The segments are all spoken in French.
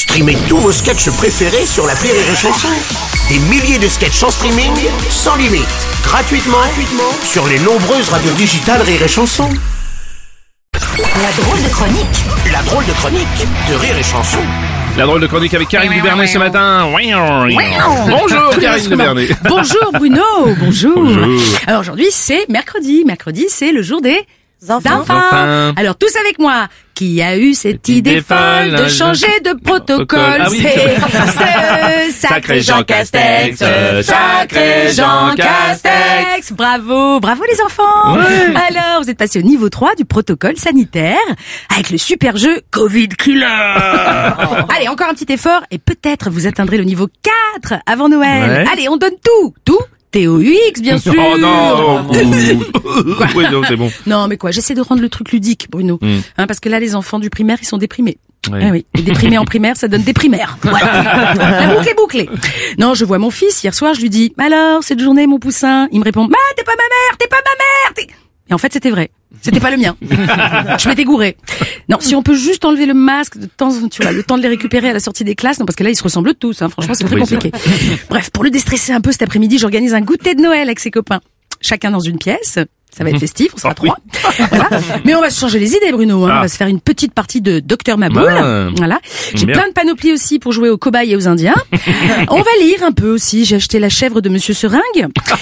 Streamez tous vos sketchs préférés sur la Rire et Chanson. Des milliers de sketchs en streaming, sans limite, gratuitement, gratuitement sur les nombreuses radios digitales Rire et Chanson. La drôle de chronique La drôle de chronique de Rire et Chanson. La drôle de chronique avec Karine Dubernet ce matin. Bonjour Karine Dubernet. Bonjour Bruno, bonjour. Alors aujourd'hui c'est mercredi. Mercredi c'est le jour des enfants. Enfants. Alors tous avec moi. Qui a eu cette, idée folle de changer de protocole Ah. C'est ce sacré Jean Castex, sacré Jean Castex. Bravo, bravo les enfants. Alors vous êtes passés au niveau 3 du protocole sanitaire avec le super jeu Covid Killer. Allez, encore un petit effort et peut-être vous atteindrez le niveau 4 avant Noël. Allez, on donne tout, tout. TOUX, bien sûr. Oh non Oui, non, c'est bon. Non, mais quoi, j'essaie de rendre le truc ludique, Bruno. Hein, parce que là, les enfants du primaire, ils sont déprimés. Ouais. Ah oui, et déprimés en primaire, ça donne des primaires. Voilà. La boucle est bouclée. Non, je vois mon fils, hier soir, je lui dis, alors, cette journée, mon poussin, il me répond, bah, t'es pas ma mère, t'es pas ma mère, t'es... Et en fait, c'était vrai. C'était pas le mien. je m'étais gouré. Non, si on peut juste enlever le masque de temps, tu vois, le temps de les récupérer à la sortie des classes, non, parce que là, ils se ressemblent tous, hein. Franchement, c'est très Oui, compliqué. Bref, pour le déstresser un peu cet après-midi, j'organise un goûter de Noël avec ses copains. Chacun dans une pièce. Ça va être festif, on sera Ah, oui. trois. Voilà. Mais on va se changer les idées, Bruno. Hein. Ah. On va se faire une petite partie de Docteur Maboul. Ah. Voilà. J'ai plein de panoplies aussi pour jouer aux cobayes et aux Indiens. on va lire un peu aussi. J'ai acheté La chèvre de Monsieur Seringue. Ah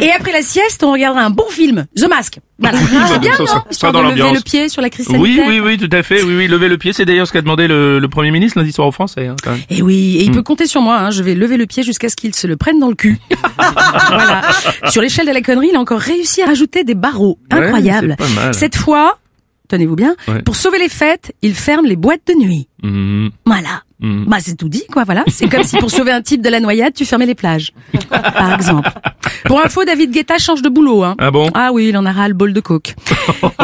Et après la sieste, on regardera un bon film, The Mask. Voilà. C'est bien, ça, non ça Histoire dans de lever le pied sur la crise Oui, sanitaire. oui, oui, tout à fait. Oui, oui, lever le pied, c'est d'ailleurs ce qu'a demandé le, le Premier ministre lundi soir aux Français. Hein, quand même. Et oui, Hmm. et il peut compter sur moi. Hein. Je vais lever le pied jusqu'à ce qu'il se le prenne dans le cul. voilà. Sur l'échelle de la connerie, il a encore réussi à rajouter des barreaux. Ouais, Incroyable. Cette fois, tenez-vous bien, Ouais. pour sauver les fêtes, il ferme les boîtes de nuit. Mhm. Voilà. Mhm. Bah c'est tout dit quoi voilà. C'est comme si pour sauver un type de la noyade, tu fermais les plages. Par exemple. Pour info, David Guetta change de boulot. Hein. Ah bon? Ah oui, il en aura le bol de coke.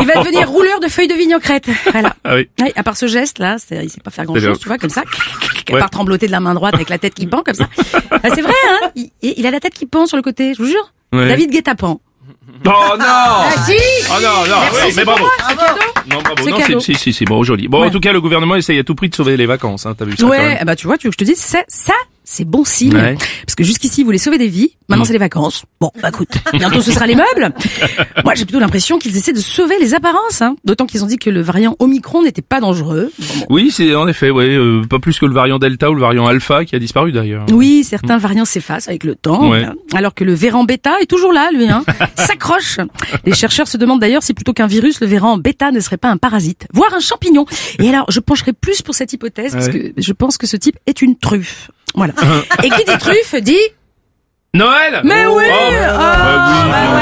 Il va devenir rouleur de feuilles de vigne en crête. Voilà. Ah oui. Oui, à part ce geste là, il sait pas faire grand C'est chose, bien. tu vois, comme ça. Ouais. part trembloter de la main droite avec la tête qui pend comme ça. Ah, c'est vrai, hein il, il a la tête qui pend sur le côté, je vous jure. Ouais. David Guetta pend. Oh non Ah si Oh non, non, Merci, oui, c'est mais bravo. c'est. Non, bravo. C'est Non, cadeau. c'est, si, si, si, bon, joli. Bon, en Ouais. tout cas, le gouvernement essaye à tout prix de sauver les vacances, hein, t'as vu ça quand Ouais, même. eh bah tu vois, tu veux que je te dise, ça, ça c'est bon signe. Ouais. Parce que jusqu'ici, ils voulaient sauver des vies. Maintenant, c'est les vacances. Bon, bah écoute, bientôt ce sera les meubles. Moi, j'ai plutôt l'impression qu'ils essaient de sauver les apparences. Hein. D'autant qu'ils ont dit que le variant Omicron n'était pas dangereux. Bon, bon. Oui, c'est en effet, ouais, euh, pas plus que le variant Delta ou le variant Alpha qui a disparu d'ailleurs. Oui, certains variants s'effacent avec le temps, Ouais. voilà. alors que le véran bêta est toujours là, lui, hein, s'accroche. Les chercheurs se demandent d'ailleurs si plutôt qu'un virus, le véran bêta ne serait pas un parasite, voire un champignon. Et alors, je pencherai plus pour cette hypothèse parce que je pense que ce type est une truffe. Voilà. Et qui dit truffe dit Noël Mais oui Oh, Oh, bah bah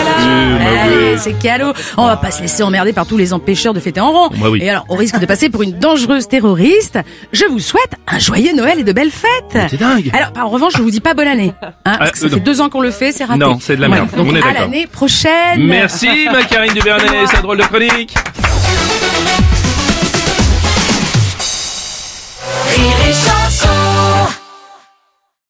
bah c'est cadeau. On va pas se laisser emmerder par tous les empêcheurs de fêter en rond. Bah oui. Et alors, au risque de passer pour une dangereuse terroriste, je vous souhaite un joyeux Noël et de belles fêtes. C'est dingue. Alors, en revanche, je vous dis pas bonne année. Hein, parce que ça euh, fait non. deux ans qu'on le fait, c'est raté. Non, c'est de la Voilà. merde. Donc, On est à l'année prochaine. Merci, ma Karine Dubernet, sa drôle de chronique.